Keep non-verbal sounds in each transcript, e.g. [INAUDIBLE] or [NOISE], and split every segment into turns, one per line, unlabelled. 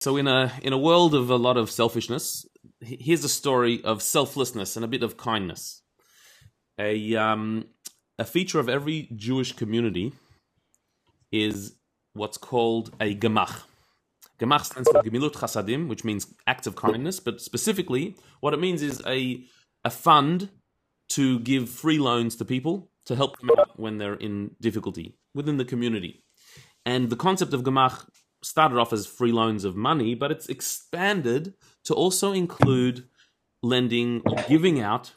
So in a in a world of a lot of selfishness, here's a story of selflessness and a bit of kindness. A um, a feature of every Jewish community is what's called a gemach. Gemach stands for Gemilut Chasadim, which means acts of kindness, but specifically, what it means is a a fund to give free loans to people to help them out when they're in difficulty within the community. And the concept of Gemach started off as free loans of money, but it's expanded to also include lending or giving out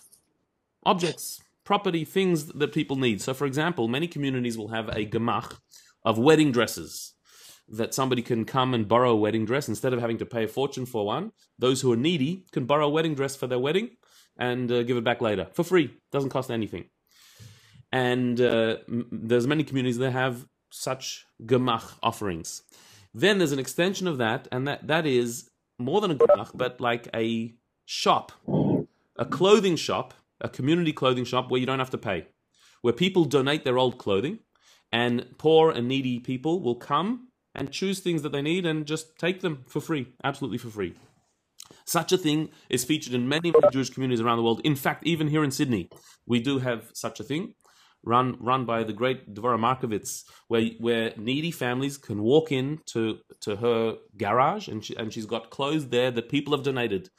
objects, property, things that people need. So, for example, many communities will have a gemach of wedding dresses that somebody can come and borrow a wedding dress instead of having to pay a fortune for one. Those who are needy can borrow a wedding dress for their wedding and uh, give it back later for free. Doesn't cost anything. And uh, m- there's many communities that have such gemach offerings. Then there's an extension of that, and that, that is more than a gemach, but like a shop, a clothing shop, a community clothing shop where you don't have to pay, where people donate their old clothing, and poor and needy people will come and choose things that they need and just take them for free, absolutely for free. Such a thing is featured in many, many Jewish communities around the world. In fact, even here in Sydney, we do have such a thing run run by the great Dvorah Markovitz, where where needy families can walk in to to her garage and she, and she's got clothes there that people have donated,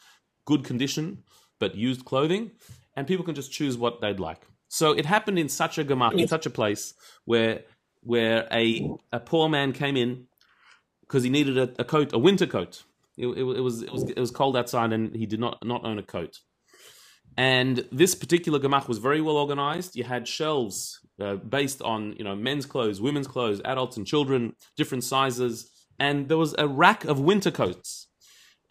good condition but used clothing, and people can just choose what they'd like. So it happened in such a gemach, in such a place where where a a poor man came in because he needed a, a, coat, a winter coat. It, it, it was it was it was cold outside, and he did not not own a coat. And this particular gemach was very well organized. You had shelves uh, based on you know men's clothes, women's clothes, adults and children, different sizes, and there was a rack of winter coats.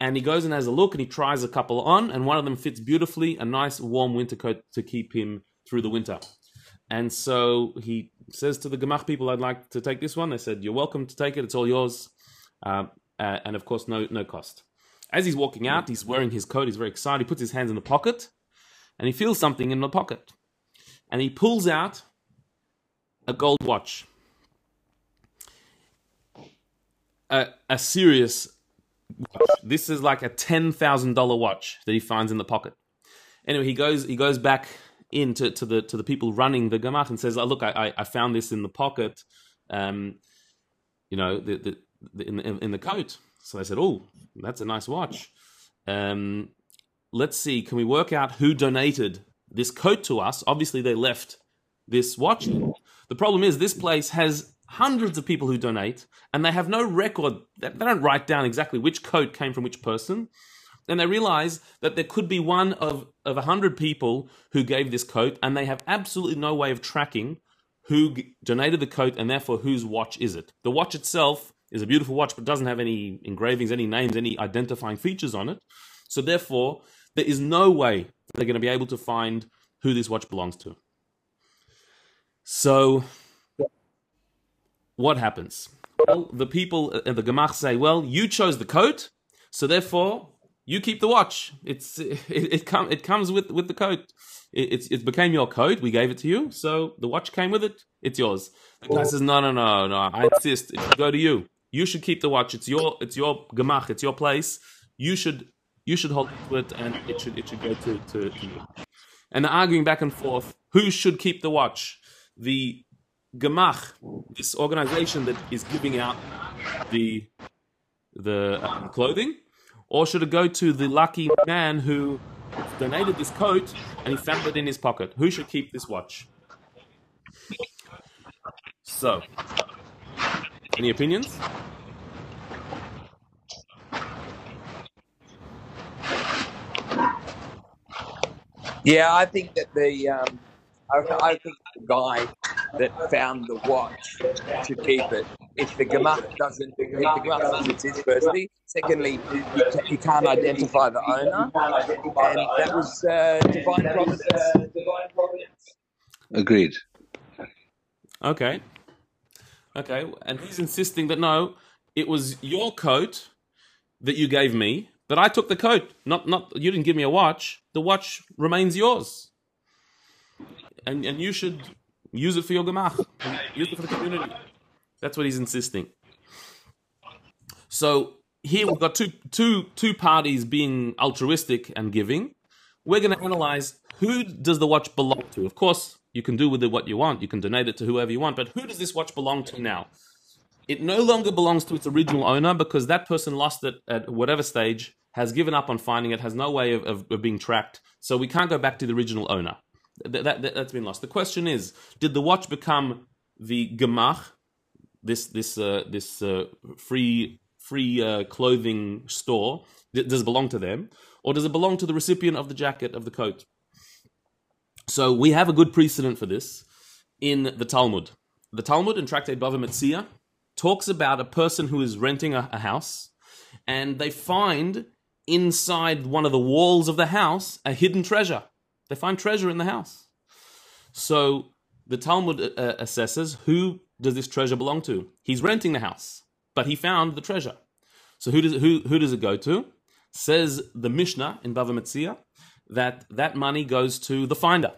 And he goes and has a look, and he tries a couple on, and one of them fits beautifully, a nice warm winter coat to keep him through the winter. And so he says to the gemach people, "I'd like to take this one." They said, "You're welcome to take it. It's all yours." Uh, uh, and of course, no no cost. As he's walking out, he's wearing his coat. He's very excited. He puts his hands in the pocket, and he feels something in the pocket. And he pulls out a gold watch. A, a serious watch. This is like a $10,000 watch that he finds in the pocket. Anyway, he goes he goes back into to the to the people running the gemach and says, "Oh, look, I, I found this in the pocket, um, you know, the, the, the in, in, in the coat." So they said, "Oh, that's a nice watch." Um, let's see, can we work out who donated this coat to us? Obviously, they left this watch. The problem is, this place has hundreds of people who donate, and they have no record. They don't write down exactly which coat came from which person. And they realize that there could be one of, of 100 people who gave this coat, and they have absolutely no way of tracking who donated the coat and therefore whose watch is it. The watch itself is a beautiful watch, but doesn't have any engravings, any names, any identifying features on it. So therefore, there is no way they're going to be able to find who this watch belongs to. So, what happens? Well, the people at the Gemach say, "Well, you chose the coat, so therefore you keep the watch. It's [LAUGHS] it, it, com- it comes with with the coat. It, it's it became your coat. We gave it to you, so the watch came with it. It's yours." The guy says, "No, no, no, no. I insist. It should go to you. You should keep the watch. It's your it's your Gemach. It's your place. You should you should hold to it, and it should it should go to, to, to you. And arguing back and forth. Who should keep the watch? The Gemach, this organization that is giving out the the um, clothing, or should it go to the lucky man who donated this coat and he found it in his pocket? Who should keep this watch? So, any opinions?
Yeah, I think that the um, I, I think the guy that found the watch to keep it. If the gemach doesn't, if the gemach says it's his, firstly. Secondly, you, you can't identify the owner, and that was uh, divine providence.
Agreed.
Okay. Okay. And he's insisting that no, it was your coat that you gave me, but I took the coat. Not not you didn't give me a watch. The watch remains yours. And and you should use it for your gemach. Use it for the community. That's what he's insisting. So here we've got two, two, two parties being altruistic and giving. We're going to analyze who does the watch belong to. Of course, you can do with it what you want. You can donate it to whoever you want. But who does this watch belong to now? It no longer belongs to its original owner because that person lost it at whatever stage, has given up on finding it, has no way of, of, of being tracked. So we can't go back to the original owner. That, that, that, has been lost. The question is, did the watch become the gemach, this this uh, this uh, free free uh, clothing store? Does it belong to them, or does it belong to the recipient of the jacket of the coat? So we have a good precedent for this in the Talmud. The Talmud in Tractate Bava Metzia talks about a person who is renting a, a house, and they find inside one of the walls of the house a hidden treasure. They find treasure in the house. So the Talmud uh, uh, assesses who does this treasure belong to? He's renting the house, but he found the treasure. So who does who who does it go to? Says the Mishnah in Bava Metzia that that money goes to the finder,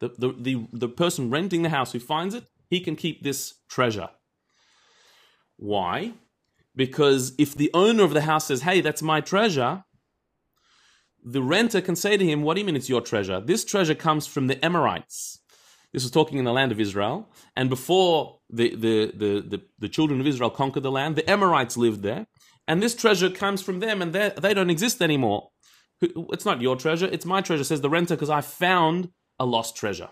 the, the the the person renting the house who finds it. He can keep this treasure. Why? Because if the owner of the house says, "Hey, that's my treasure," the renter can say to him, What do you mean it's your treasure? This treasure comes from the Amorites. This was talking in the land of Israel. And before the, the, the, the, the children of Israel conquered the land, the Amorites lived there. And this treasure comes from them, and they don't exist anymore. It's not your treasure, it's my treasure, says the renter, because I found a lost treasure.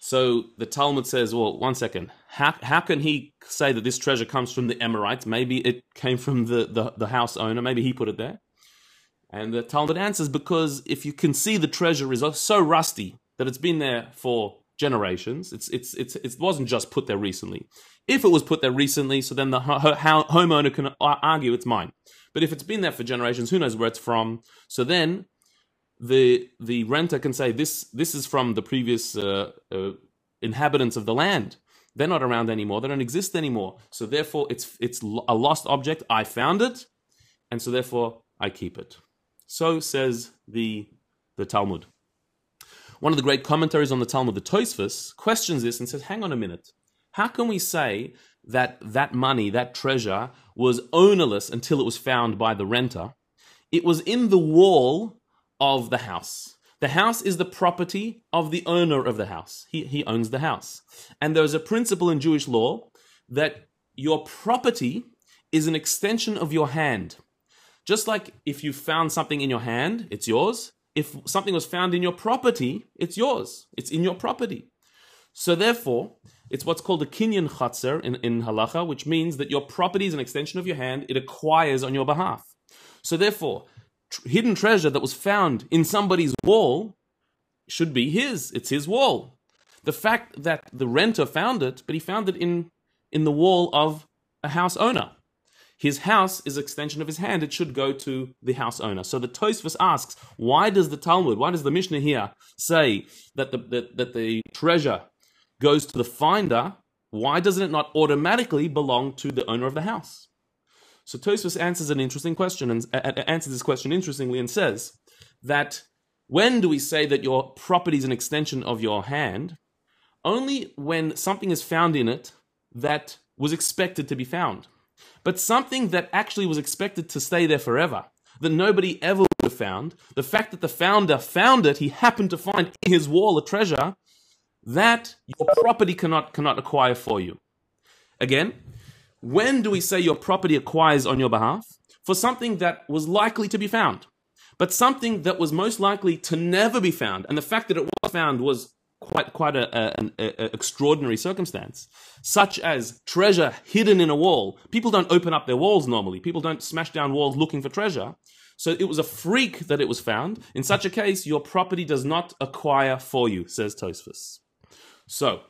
So the Talmud says, well, one second. How, how can he say that this treasure comes from the Amorites? Maybe it came from the, the, the house owner. Maybe he put it there. And the Talmud answers because if you can see the treasure is so rusty that it's been there for generations, it's, it's, it's, it wasn't just put there recently. If it was put there recently, so then the homeowner can argue it's mine. But if it's been there for generations, who knows where it's from? So then the the renter can say this this is from the previous uh, uh, inhabitants of the land. They're not around anymore. They don't exist anymore. So therefore, it's it's a lost object. I found it, and so therefore I keep it. So says the, the Talmud. One of the great commentaries on the Talmud, the Tosfos, questions this and says, hang on a minute. How can we say that that money, that treasure, was ownerless until it was found by the renter? It was in the wall of the house. The house is the property of the owner of the house. He, he owns the house. And there's a principle in Jewish law that your property is an extension of your hand. Just like if you found something in your hand, it's yours. If something was found in your property, it's yours. It's in your property. So therefore, it's what's called a kinyan chatzer in, in halacha, which means that your property is an extension of your hand. It acquires on your behalf. So therefore, tr- hidden treasure that was found in somebody's wall should be his. It's his wall. The fact that the renter found it, but he found it in, in the wall of a house owner. His house is extension of his hand. It should go to the house owner. So the Tosfos asks, why does the Talmud, why does the Mishnah here say that the, that, that the treasure goes to the finder? Why doesn't it not automatically belong to the owner of the house? So Tosfos answers an interesting question and uh, answers this question interestingly and says that when do we say that your property is an extension of your hand? Only when something is found in it that was expected to be found but something that actually was expected to stay there forever, that nobody ever would have found, the fact that the founder found it, he happened to find in his wall a treasure, that your property cannot, cannot acquire for you. Again, when do we say your property acquires on your behalf? For something that was likely to be found, but something that was most likely to never be found. And the fact that it was found was quite quite a, a, an a, extraordinary circumstance, such as treasure hidden in a wall. People don't open up their walls normally. People don't smash down walls looking for treasure. So it was a freak that it was found. In such a case, your property does not acquire for you, says Tosfos. So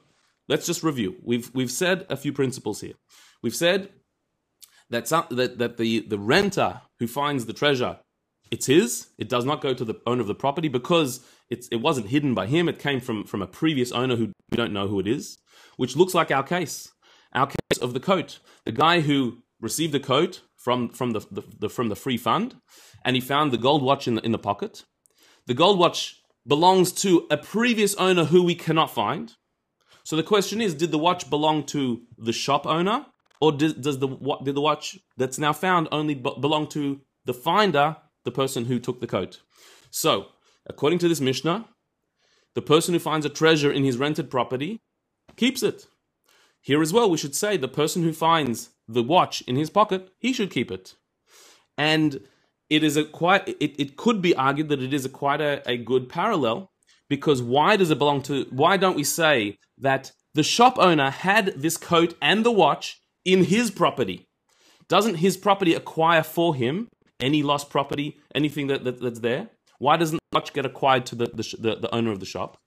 let's just review. We've we've said a few principles here. We've said that some, that that the the renter who finds the treasure it's his. It does not go to the owner of the property because it's, it wasn't hidden by him. It came from, from a previous owner who we don't know who it is, which looks like our case. Our case of the coat. The guy who received the coat from, from, the, the, the, from the free fund and he found the gold watch in the, in the pocket. The gold watch belongs to a previous owner who we cannot find. So the question is did the watch belong to the shop owner or does, does the did the watch that's now found only belong to the finder, the person who took the coat? So, according to this Mishnah, the person who finds a treasure in his rented property keeps it. Here as well, we should say the person who finds the watch in his pocket, he should keep it. And it is a quite it, it could be argued that it is a quite a, a good parallel because why does it belong to why don't we say that the shop owner had this coat and the watch in his property? Doesn't his property acquire for him any lost property, anything that, that that's there? Why doesn't much get acquired to the, the, the, the owner of the shop?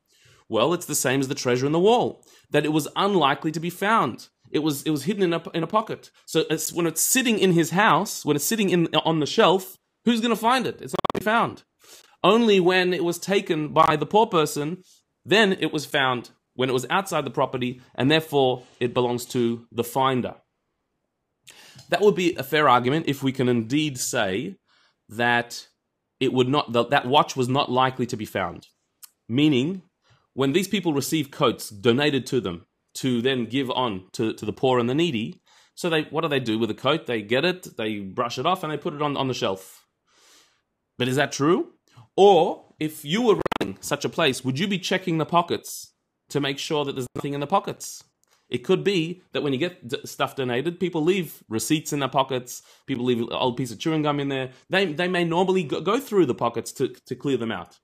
Well, it's the same as the treasure in the wall, that it was unlikely to be found. It was it was hidden in a in a pocket. So it's, when it's sitting in his house, when it's sitting in on the shelf, who's going to find it? It's not found. Only when it was taken by the poor person, then it was found when it was outside the property, and therefore it belongs to the finder. That would be a fair argument if we can indeed say that it would not that, that watch was not likely to be found. Meaning, when these people receive coats donated to them to then give on to, to the poor and the needy, so they what do they do with the coat? They get it, they brush it off, and they put it on, on the shelf. But is that true? Or if you were running such a place, would you be checking the pockets to make sure that there's nothing in the pockets? It could be that when you get stuff donated, people leave receipts in their pockets. People leave an old piece of chewing gum in there. They they may normally go through the pockets to to clear them out.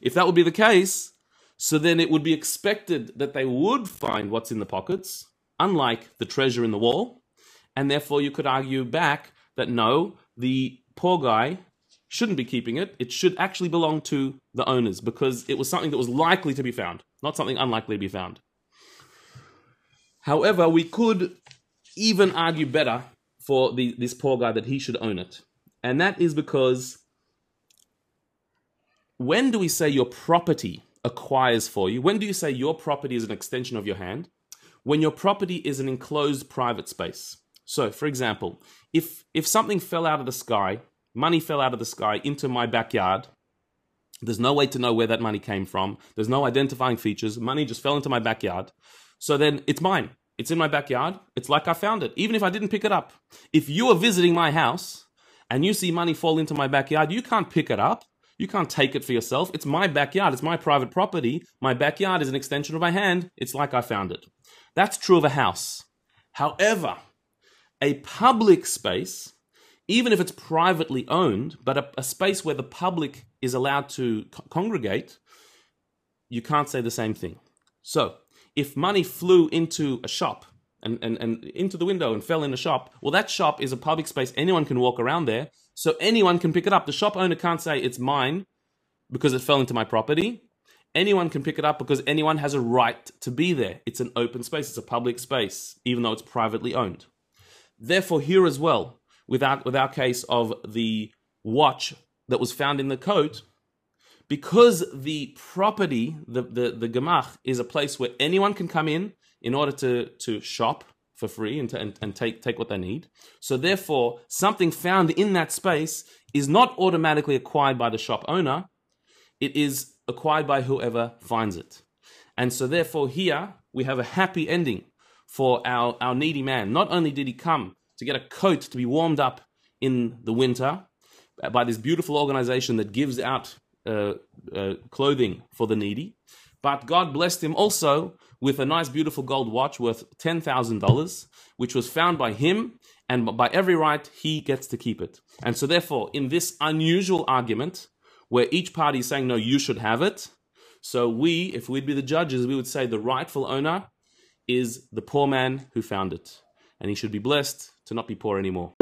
If that would be the case, so then it would be expected that they would find what's in the pockets, unlike the treasure in the wall, and therefore you could argue back that no, the poor guy shouldn't be keeping it. It should actually belong to the owners because it was something that was likely to be found, not something unlikely to be found. However, we could even argue better for the, this poor guy that he should own it. And that is because when do we say your property acquires for you? When do you say your property is an extension of your hand? When your property is an enclosed private space. So, for example, if if something fell out of the sky, money fell out of the sky into my backyard, there's no way to know where that money came from. There's no identifying features. Money just fell into my backyard. So then it's mine. It's in my backyard. It's like I found it, even if I didn't pick it up. If you are visiting my house and you see money fall into my backyard, you can't pick it up. You can't take it for yourself. It's my backyard. It's my private property. My backyard is an extension of my hand. It's like I found it. That's true of a house. However, a public space, even if it's privately owned, but a, a space where the public is allowed to co- congregate, you can't say the same thing. So, if money flew into a shop and, and, and into the window and fell in a shop, well, that shop is a public space. Anyone can walk around there. So anyone can pick it up. The shop owner can't say it's mine because it fell into my property. Anyone can pick it up because anyone has a right to be there. It's an open space, it's a public space, even though it's privately owned. Therefore, here as well, with our, with our case of the watch that was found in the coat, because the property, the, the, the gemach, is a place where anyone can come in in order to, to shop for free and, to, and, and take, take what they need. So therefore, something found in that space is not automatically acquired by the shop owner. It is acquired by whoever finds it. And so therefore here we have a happy ending for our, our needy man. Not only did he come to get a coat to be warmed up in the winter by this beautiful organization that gives out uh, uh, clothing for the needy, but God blessed him also with a nice, beautiful gold watch worth $10,000, which was found by him, and by every right, he gets to keep it. And so, therefore, in this unusual argument, where each party is saying, no, you should have it, so we, if we'd be the judges, we would say the rightful owner is the poor man who found it. And he should be blessed to not be poor anymore.